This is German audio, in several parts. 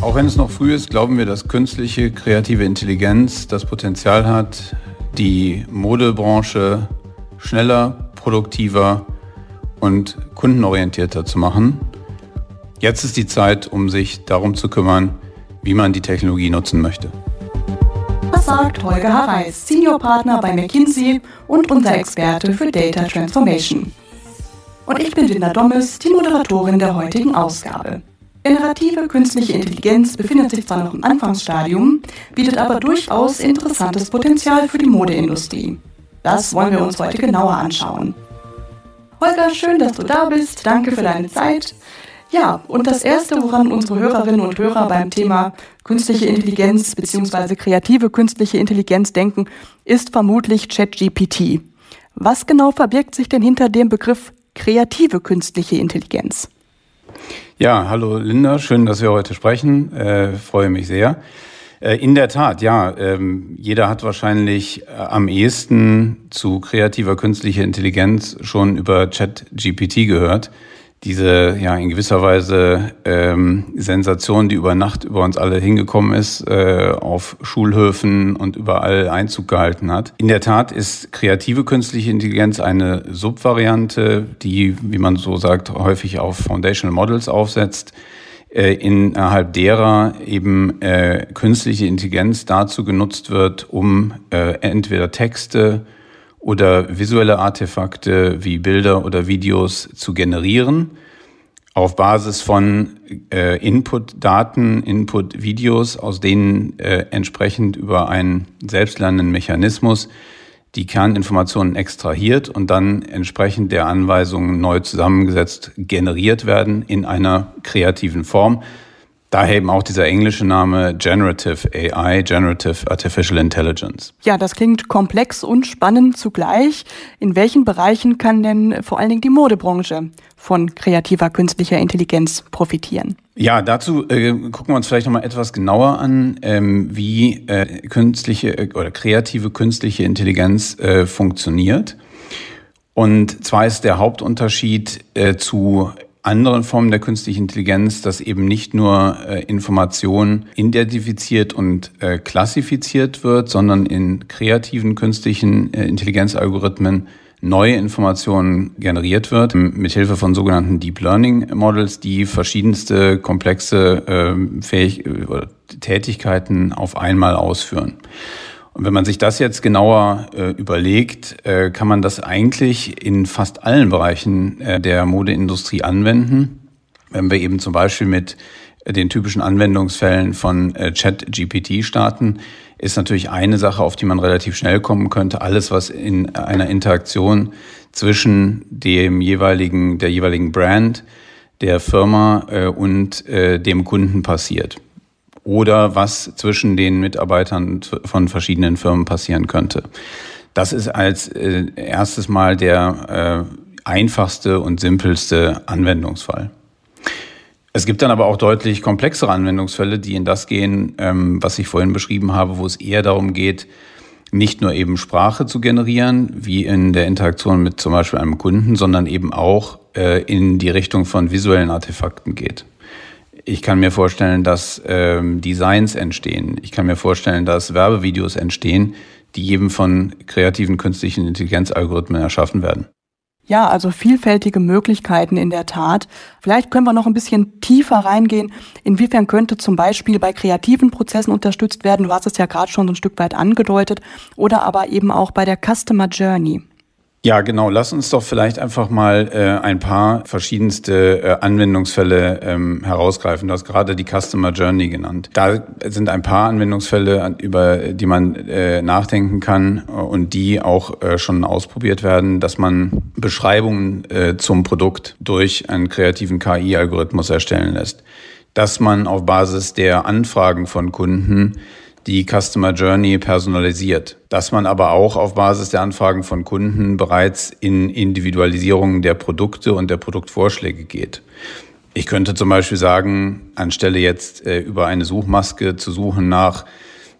Auch wenn es noch früh ist, glauben wir, dass künstliche kreative Intelligenz das Potenzial hat, die Modebranche schneller, produktiver und kundenorientierter zu machen. Jetzt ist die Zeit, um sich darum zu kümmern, wie man die Technologie nutzen möchte. Das sagt Holger Harreis, Seniorpartner bei McKinsey und unser Experte für Data Transformation. Und ich bin Linda Dommes, die Moderatorin der heutigen Ausgabe. Generative künstliche Intelligenz befindet sich zwar noch im Anfangsstadium, bietet aber durchaus interessantes Potenzial für die Modeindustrie. Das wollen wir uns heute genauer anschauen. Holger, schön, dass du da bist. Danke für deine Zeit. Ja, und das Erste, woran unsere Hörerinnen und Hörer beim Thema künstliche Intelligenz bzw. kreative künstliche Intelligenz denken, ist vermutlich ChatGPT. Was genau verbirgt sich denn hinter dem Begriff kreative künstliche Intelligenz? Ja, hallo Linda, schön, dass wir heute sprechen. Äh, freue mich sehr. Äh, in der Tat, ja. Ähm, jeder hat wahrscheinlich äh, am ehesten zu kreativer künstlicher Intelligenz schon über ChatGPT gehört diese ja in gewisser Weise ähm, Sensation, die über Nacht über uns alle hingekommen ist, äh, auf Schulhöfen und überall Einzug gehalten hat. In der Tat ist kreative künstliche Intelligenz eine Subvariante, die, wie man so sagt, häufig auf Foundational Models aufsetzt, äh, innerhalb derer eben äh, künstliche Intelligenz dazu genutzt wird, um äh, entweder Texte oder visuelle Artefakte wie Bilder oder Videos zu generieren auf Basis von äh, Input-Daten, Input-Videos, aus denen äh, entsprechend über einen selbstlernenden Mechanismus die Kerninformationen extrahiert und dann entsprechend der Anweisungen neu zusammengesetzt generiert werden in einer kreativen Form. Daher eben auch dieser englische Name Generative AI, Generative Artificial Intelligence. Ja, das klingt komplex und spannend zugleich. In welchen Bereichen kann denn vor allen Dingen die Modebranche von kreativer künstlicher Intelligenz profitieren? Ja, dazu äh, gucken wir uns vielleicht nochmal etwas genauer an, ähm, wie äh, künstliche äh, oder kreative künstliche Intelligenz äh, funktioniert. Und zwar ist der Hauptunterschied äh, zu anderen Formen der künstlichen Intelligenz, dass eben nicht nur äh, Information identifiziert und äh, klassifiziert wird, sondern in kreativen künstlichen äh, Intelligenzalgorithmen neue Informationen generiert wird, mit Hilfe von sogenannten Deep Learning Models, die verschiedenste komplexe äh, Fähig Tätigkeiten auf einmal ausführen. Und wenn man sich das jetzt genauer äh, überlegt, äh, kann man das eigentlich in fast allen Bereichen äh, der Modeindustrie anwenden. Wenn wir eben zum Beispiel mit den typischen Anwendungsfällen von äh, ChatGPT starten, ist natürlich eine Sache, auf die man relativ schnell kommen könnte. Alles, was in einer Interaktion zwischen dem jeweiligen, der jeweiligen Brand, der Firma äh, und äh, dem Kunden passiert oder was zwischen den Mitarbeitern von verschiedenen Firmen passieren könnte. Das ist als äh, erstes Mal der äh, einfachste und simpelste Anwendungsfall. Es gibt dann aber auch deutlich komplexere Anwendungsfälle, die in das gehen, ähm, was ich vorhin beschrieben habe, wo es eher darum geht, nicht nur eben Sprache zu generieren, wie in der Interaktion mit zum Beispiel einem Kunden, sondern eben auch äh, in die Richtung von visuellen Artefakten geht. Ich kann mir vorstellen, dass ähm, Designs entstehen. Ich kann mir vorstellen, dass Werbevideos entstehen, die eben von kreativen künstlichen Intelligenzalgorithmen erschaffen werden. Ja, also vielfältige Möglichkeiten in der Tat. Vielleicht können wir noch ein bisschen tiefer reingehen. Inwiefern könnte zum Beispiel bei kreativen Prozessen unterstützt werden? Du hast es ja gerade schon so ein Stück weit angedeutet. Oder aber eben auch bei der Customer Journey. Ja, genau. Lass uns doch vielleicht einfach mal äh, ein paar verschiedenste äh, Anwendungsfälle ähm, herausgreifen. Du hast gerade die Customer Journey genannt. Da sind ein paar Anwendungsfälle, über die man äh, nachdenken kann und die auch äh, schon ausprobiert werden, dass man Beschreibungen äh, zum Produkt durch einen kreativen KI-Algorithmus erstellen lässt. Dass man auf Basis der Anfragen von Kunden die Customer Journey personalisiert. Dass man aber auch auf Basis der Anfragen von Kunden bereits in Individualisierung der Produkte und der Produktvorschläge geht. Ich könnte zum Beispiel sagen, anstelle jetzt äh, über eine Suchmaske zu suchen nach,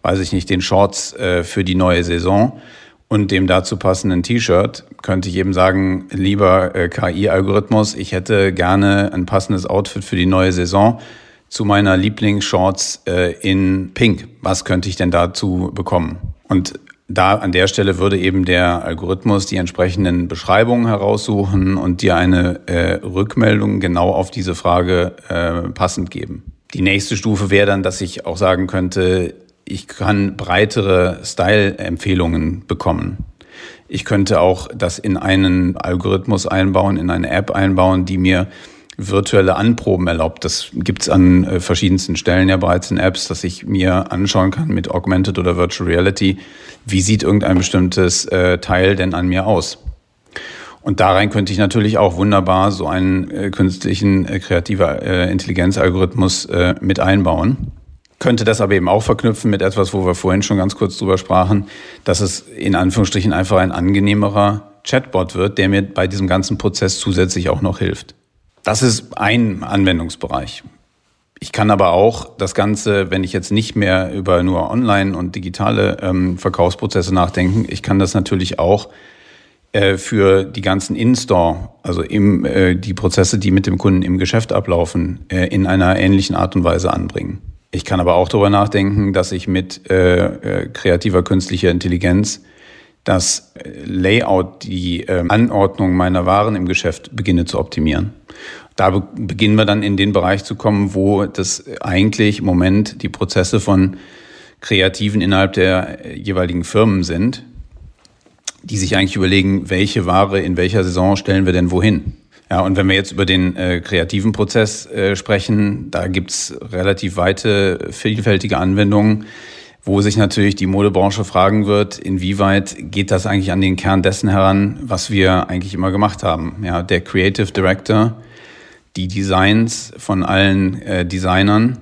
weiß ich nicht, den Shorts äh, für die neue Saison und dem dazu passenden T-Shirt könnte ich eben sagen, lieber äh, KI-Algorithmus, ich hätte gerne ein passendes Outfit für die neue Saison zu meiner Lieblingsshorts äh, in Pink. Was könnte ich denn dazu bekommen? Und da an der Stelle würde eben der Algorithmus die entsprechenden Beschreibungen heraussuchen und dir eine äh, Rückmeldung genau auf diese Frage äh, passend geben. Die nächste Stufe wäre dann, dass ich auch sagen könnte, ich kann breitere Style-Empfehlungen bekommen. Ich könnte auch das in einen Algorithmus einbauen, in eine App einbauen, die mir virtuelle Anproben erlaubt. Das gibt's an äh, verschiedensten Stellen ja bereits in Apps, dass ich mir anschauen kann mit Augmented oder Virtual Reality, wie sieht irgendein bestimmtes äh, Teil denn an mir aus. Und da rein könnte ich natürlich auch wunderbar so einen äh, künstlichen äh, kreativer äh, Intelligenzalgorithmus äh, mit einbauen. Könnte das aber eben auch verknüpfen mit etwas, wo wir vorhin schon ganz kurz drüber sprachen, dass es in Anführungsstrichen einfach ein angenehmerer Chatbot wird, der mir bei diesem ganzen Prozess zusätzlich auch noch hilft. Das ist ein Anwendungsbereich. Ich kann aber auch das Ganze, wenn ich jetzt nicht mehr über nur Online- und digitale ähm, Verkaufsprozesse nachdenken, ich kann das natürlich auch äh, für die ganzen In-Store, also im, äh, die Prozesse, die mit dem Kunden im Geschäft ablaufen, äh, in einer ähnlichen Art und Weise anbringen. Ich kann aber auch darüber nachdenken, dass ich mit äh, äh kreativer künstlicher Intelligenz das äh, Layout, die äh, Anordnung meiner Waren im Geschäft beginne zu optimieren. Da be beginnen wir dann in den Bereich zu kommen, wo das eigentlich im Moment die Prozesse von Kreativen innerhalb der jeweiligen Firmen sind, die sich eigentlich überlegen, welche Ware in welcher Saison stellen wir denn wohin. Ja, und wenn wir jetzt über den äh, kreativen Prozess äh, sprechen, da gibt's relativ weite, vielfältige Anwendungen, wo sich natürlich die Modebranche fragen wird, inwieweit geht das eigentlich an den Kern dessen heran, was wir eigentlich immer gemacht haben. Ja, der Creative Director, die Designs von allen äh, Designern.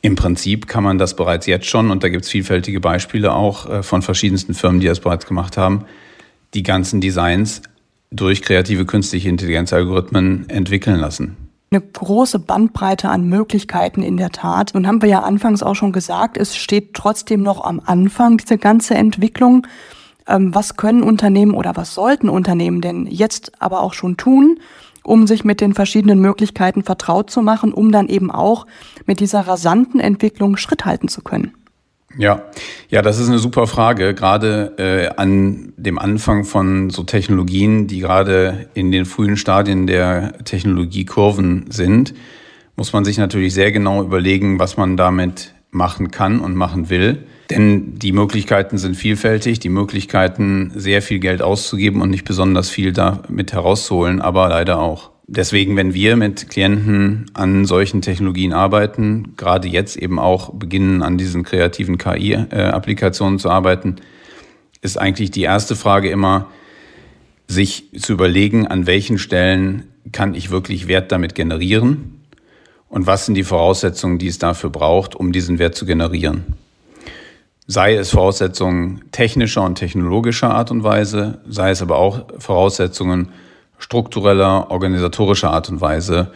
Im Prinzip kann man das bereits jetzt schon, und da gibt's vielfältige Beispiele auch äh, von verschiedensten Firmen, die das bereits gemacht haben, die ganzen Designs durch kreative künstliche Intelligenzalgorithmen entwickeln lassen. Eine große Bandbreite an Möglichkeiten in der Tat. Nun haben wir ja anfangs auch schon gesagt, es steht trotzdem noch am Anfang, diese ganze Entwicklung. Ähm, was können Unternehmen oder was sollten Unternehmen denn jetzt aber auch schon tun, um sich mit den verschiedenen Möglichkeiten vertraut zu machen, um dann eben auch mit dieser rasanten Entwicklung Schritt halten zu können? Ja, ja, das ist eine super Frage. Gerade äh, an dem Anfang von so Technologien, die gerade in den frühen Stadien der Technologiekurven sind, muss man sich natürlich sehr genau überlegen, was man damit machen kann und machen will. Denn die Möglichkeiten sind vielfältig, die Möglichkeiten, sehr viel Geld auszugeben und nicht besonders viel damit herauszuholen, aber leider auch deswegen, wenn wir mit Klienten an solchen Technologien arbeiten, gerade jetzt eben auch beginnen, an diesen kreativen KI-Applikationen zu arbeiten, ist eigentlich die erste Frage immer, sich zu überlegen, an welchen Stellen kann ich wirklich Wert damit generieren und was sind die Voraussetzungen, die es dafür braucht, um diesen Wert zu generieren. Sei es Voraussetzungen technischer und technologischer Art und Weise, sei es aber auch Voraussetzungen struktureller, organisatorischer Art und Weise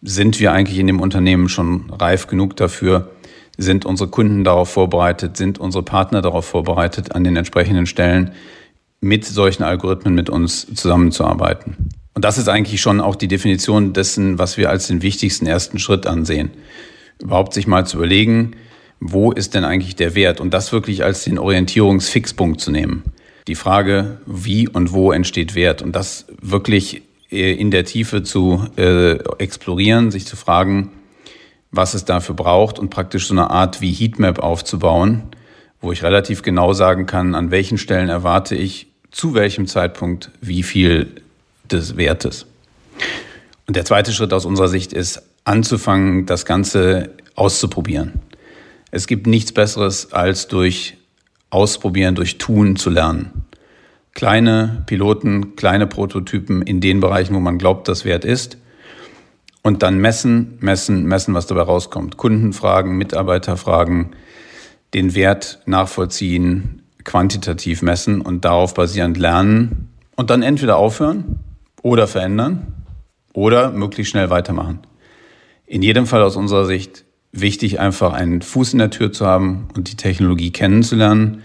sind wir eigentlich in dem Unternehmen schon reif genug dafür, sind unsere Kunden darauf vorbereitet, sind unsere Partner darauf vorbereitet, an den entsprechenden Stellen mit solchen Algorithmen mit uns zusammenzuarbeiten. Und das ist eigentlich schon auch die Definition dessen, was wir als den wichtigsten ersten Schritt ansehen. Überhaupt sich mal zu überlegen, wo ist denn eigentlich der Wert und das wirklich als den Orientierungsfixpunkt zu nehmen die Frage, wie und wo entsteht Wert und das wirklich äh, in der Tiefe zu äh, explorieren, sich zu fragen, was es dafür braucht und praktisch so eine Art wie Heatmap aufzubauen, wo ich relativ genau sagen kann, an welchen Stellen erwarte ich zu welchem Zeitpunkt wie viel des Wertes. Und der zweite Schritt aus unserer Sicht ist, anzufangen, das Ganze auszuprobieren. Es gibt nichts Besseres, als durch Ausprobieren, durch Tun zu lernen. Kleine Piloten, kleine Prototypen in den Bereichen, wo man glaubt, das wert ist. Und dann messen, messen, messen, was dabei rauskommt. Kundenfragen, Mitarbeiterfragen, den Wert nachvollziehen, quantitativ messen und darauf basierend lernen und dann entweder aufhören oder verändern oder möglichst schnell weitermachen. In jedem Fall aus unserer Sicht wichtig, einfach einen Fuß in der Tür zu haben und die Technologie kennenzulernen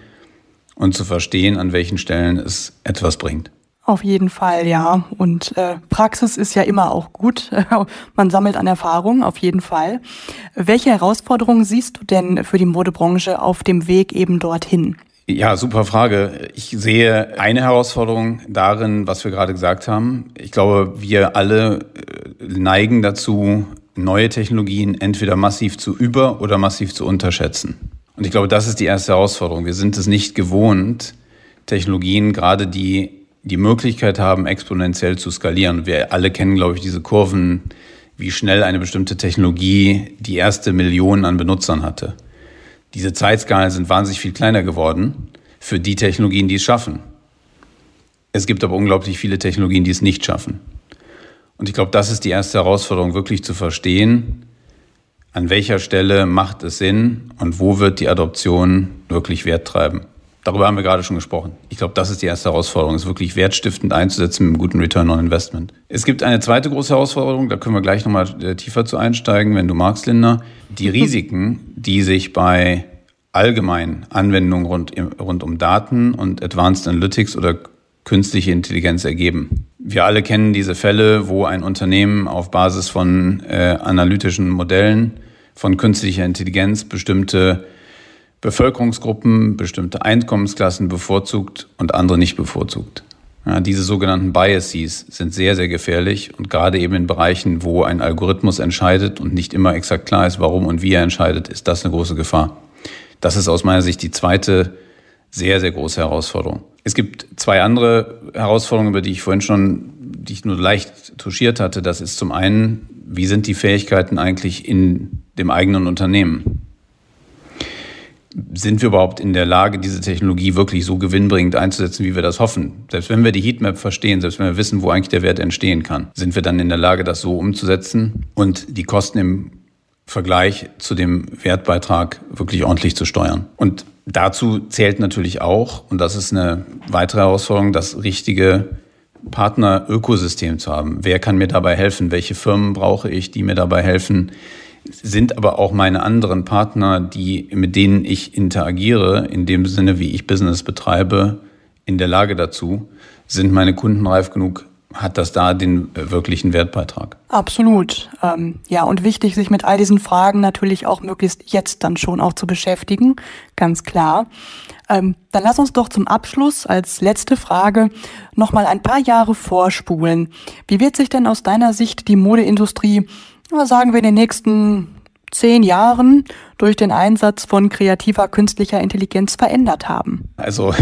und zu verstehen, an welchen Stellen es etwas bringt. Auf jeden Fall, ja. Und äh, Praxis ist ja immer auch gut. Man sammelt an Erfahrung, auf jeden Fall. Welche Herausforderungen siehst du denn für die Modebranche auf dem Weg eben dorthin? Ja, super Frage. Ich sehe eine Herausforderung darin, was wir gerade gesagt haben. Ich glaube, wir alle äh, neigen dazu, neue Technologien entweder massiv zu über- oder massiv zu unterschätzen. Und ich glaube, das ist die erste Herausforderung. Wir sind es nicht gewohnt, Technologien, gerade die die Möglichkeit haben, exponentiell zu skalieren. Wir alle kennen, glaube ich, diese Kurven, wie schnell eine bestimmte Technologie die erste Million an Benutzern hatte. Diese Zeitskalen sind wahnsinnig viel kleiner geworden für die Technologien, die es schaffen. Es gibt aber unglaublich viele Technologien, die es nicht schaffen. Und ich glaube, das ist die erste Herausforderung, wirklich zu verstehen, an welcher Stelle macht es Sinn und wo wird die Adoption wirklich Wert treiben. Darüber haben wir gerade schon gesprochen. Ich glaube, das ist die erste Herausforderung, es wirklich wertstiftend einzusetzen mit einem guten Return on Investment. Es gibt eine zweite große Herausforderung, da können wir gleich nochmal äh, tiefer zu einsteigen, wenn du magst, Linda. Die Risiken, die sich bei allgemeinen Anwendungen rund, rund um Daten und Advanced Analytics oder künstliche Intelligenz ergeben. Wir alle kennen diese Fälle, wo ein Unternehmen auf Basis von äh, analytischen Modellen von künstlicher Intelligenz bestimmte Bevölkerungsgruppen, bestimmte Einkommensklassen bevorzugt und andere nicht bevorzugt. Ja, diese sogenannten Biases sind sehr, sehr gefährlich und gerade eben in Bereichen, wo ein Algorithmus entscheidet und nicht immer exakt klar ist, warum und wie er entscheidet, ist das eine große Gefahr. Das ist aus meiner Sicht die zweite sehr, sehr große Herausforderung. Es gibt zwei andere Herausforderungen, über die ich vorhin schon, die ich nur leicht touchiert hatte. Das ist zum einen, wie sind die Fähigkeiten eigentlich in dem eigenen Unternehmen? sind wir überhaupt in der Lage, diese Technologie wirklich so gewinnbringend einzusetzen, wie wir das hoffen? Selbst wenn wir die Heatmap verstehen, selbst wenn wir wissen, wo eigentlich der Wert entstehen kann, sind wir dann in der Lage, das so umzusetzen und die Kosten im Vergleich zu dem Wertbeitrag wirklich ordentlich zu steuern. Und dazu zählt natürlich auch, und das ist eine weitere Herausforderung, das richtige Partner-Ökosystem zu haben. Wer kann mir dabei helfen? Welche Firmen brauche ich, die mir dabei helfen? sind aber auch meine anderen Partner, die, mit denen ich interagiere, in dem Sinne, wie ich Business betreibe, in der Lage dazu? Sind meine Kunden reif genug? Hat das da den äh, wirklichen Wertbeitrag? Absolut. Ähm, ja, und wichtig, sich mit all diesen Fragen natürlich auch möglichst jetzt dann schon auch zu beschäftigen. Ganz klar. Ähm, dann lass uns doch zum Abschluss als letzte Frage nochmal ein paar Jahre vorspulen. Wie wird sich denn aus deiner Sicht die Modeindustrie sagen wir, in den nächsten zehn Jahren durch den Einsatz von kreativer künstlicher Intelligenz verändert haben? Also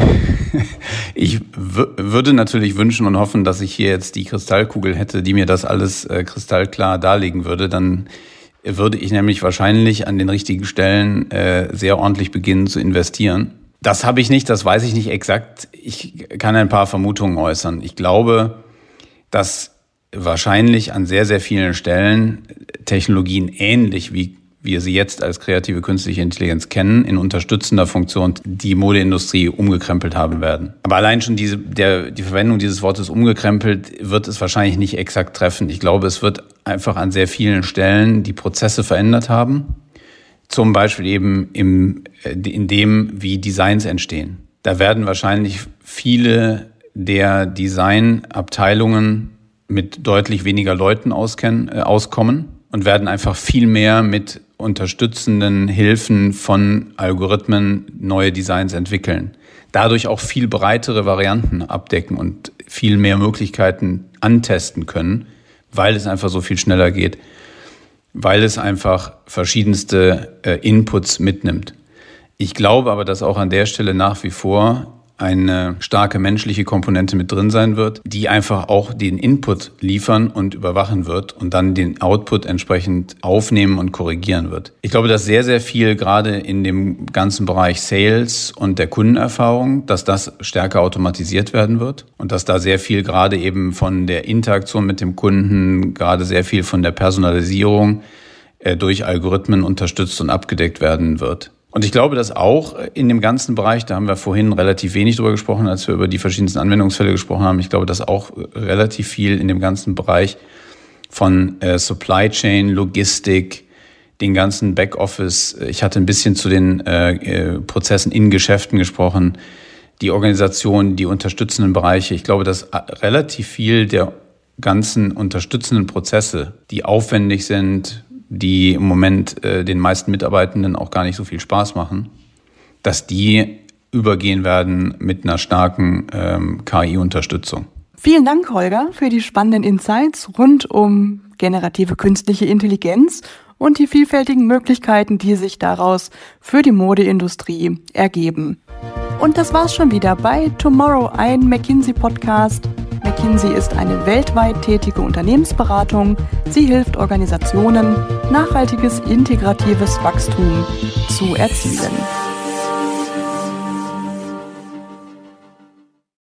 ich würde natürlich wünschen und hoffen, dass ich hier jetzt die Kristallkugel hätte, die mir das alles äh, kristallklar darlegen würde. Dann würde ich nämlich wahrscheinlich an den richtigen Stellen äh, sehr ordentlich beginnen zu investieren. Das habe ich nicht, das weiß ich nicht exakt. Ich kann ein paar Vermutungen äußern. Ich glaube, dass wahrscheinlich an sehr, sehr vielen Stellen Technologien ähnlich wie wir sie jetzt als kreative künstliche Intelligenz kennen, in unterstützender Funktion die Modeindustrie umgekrempelt haben werden. Aber allein schon diese, der, die Verwendung dieses Wortes umgekrempelt wird es wahrscheinlich nicht exakt treffen. Ich glaube, es wird einfach an sehr vielen Stellen die Prozesse verändert haben. Zum Beispiel eben im, äh, in dem, wie Designs entstehen. Da werden wahrscheinlich viele der Designabteilungen mit deutlich weniger Leuten auskennen, äh, auskommen und werden einfach viel mehr mit unterstützenden Hilfen von Algorithmen neue Designs entwickeln. Dadurch auch viel breitere Varianten abdecken und viel mehr Möglichkeiten antesten können, weil es einfach so viel schneller geht, weil es einfach verschiedenste äh, Inputs mitnimmt. Ich glaube aber, dass auch an der Stelle nach wie vor eine starke menschliche Komponente mit drin sein wird, die einfach auch den Input liefern und überwachen wird und dann den Output entsprechend aufnehmen und korrigieren wird. Ich glaube, dass sehr, sehr viel gerade in dem ganzen Bereich Sales und der Kundenerfahrung, dass das stärker automatisiert werden wird und dass da sehr viel gerade eben von der Interaktion mit dem Kunden, gerade sehr viel von der Personalisierung äh, durch Algorithmen unterstützt und abgedeckt werden wird. Und ich glaube, dass auch in dem ganzen Bereich, da haben wir vorhin relativ wenig drüber gesprochen, als wir über die verschiedensten Anwendungsfälle gesprochen haben, ich glaube, dass auch relativ viel in dem ganzen Bereich von äh, Supply Chain, Logistik, den ganzen Backoffice, ich hatte ein bisschen zu den äh, äh, Prozessen in Geschäften gesprochen, die Organisation, die unterstützenden Bereiche. Ich glaube, dass relativ viel der ganzen unterstützenden Prozesse, die aufwendig sind, die im Moment äh, den meisten Mitarbeitenden auch gar nicht so viel Spaß machen, dass die übergehen werden mit einer starken ähm, KI-Unterstützung. Vielen Dank, Holger, für die spannenden Insights rund um generative künstliche Intelligenz und die vielfältigen Möglichkeiten, die sich daraus für die Modeindustrie ergeben. Und das war's schon wieder bei Tomorrow, ein McKinsey-Podcast. McKinsey ist eine weltweit tätige Unternehmensberatung. Sie hilft Organisationen, nachhaltiges, integratives Wachstum zu erzielen.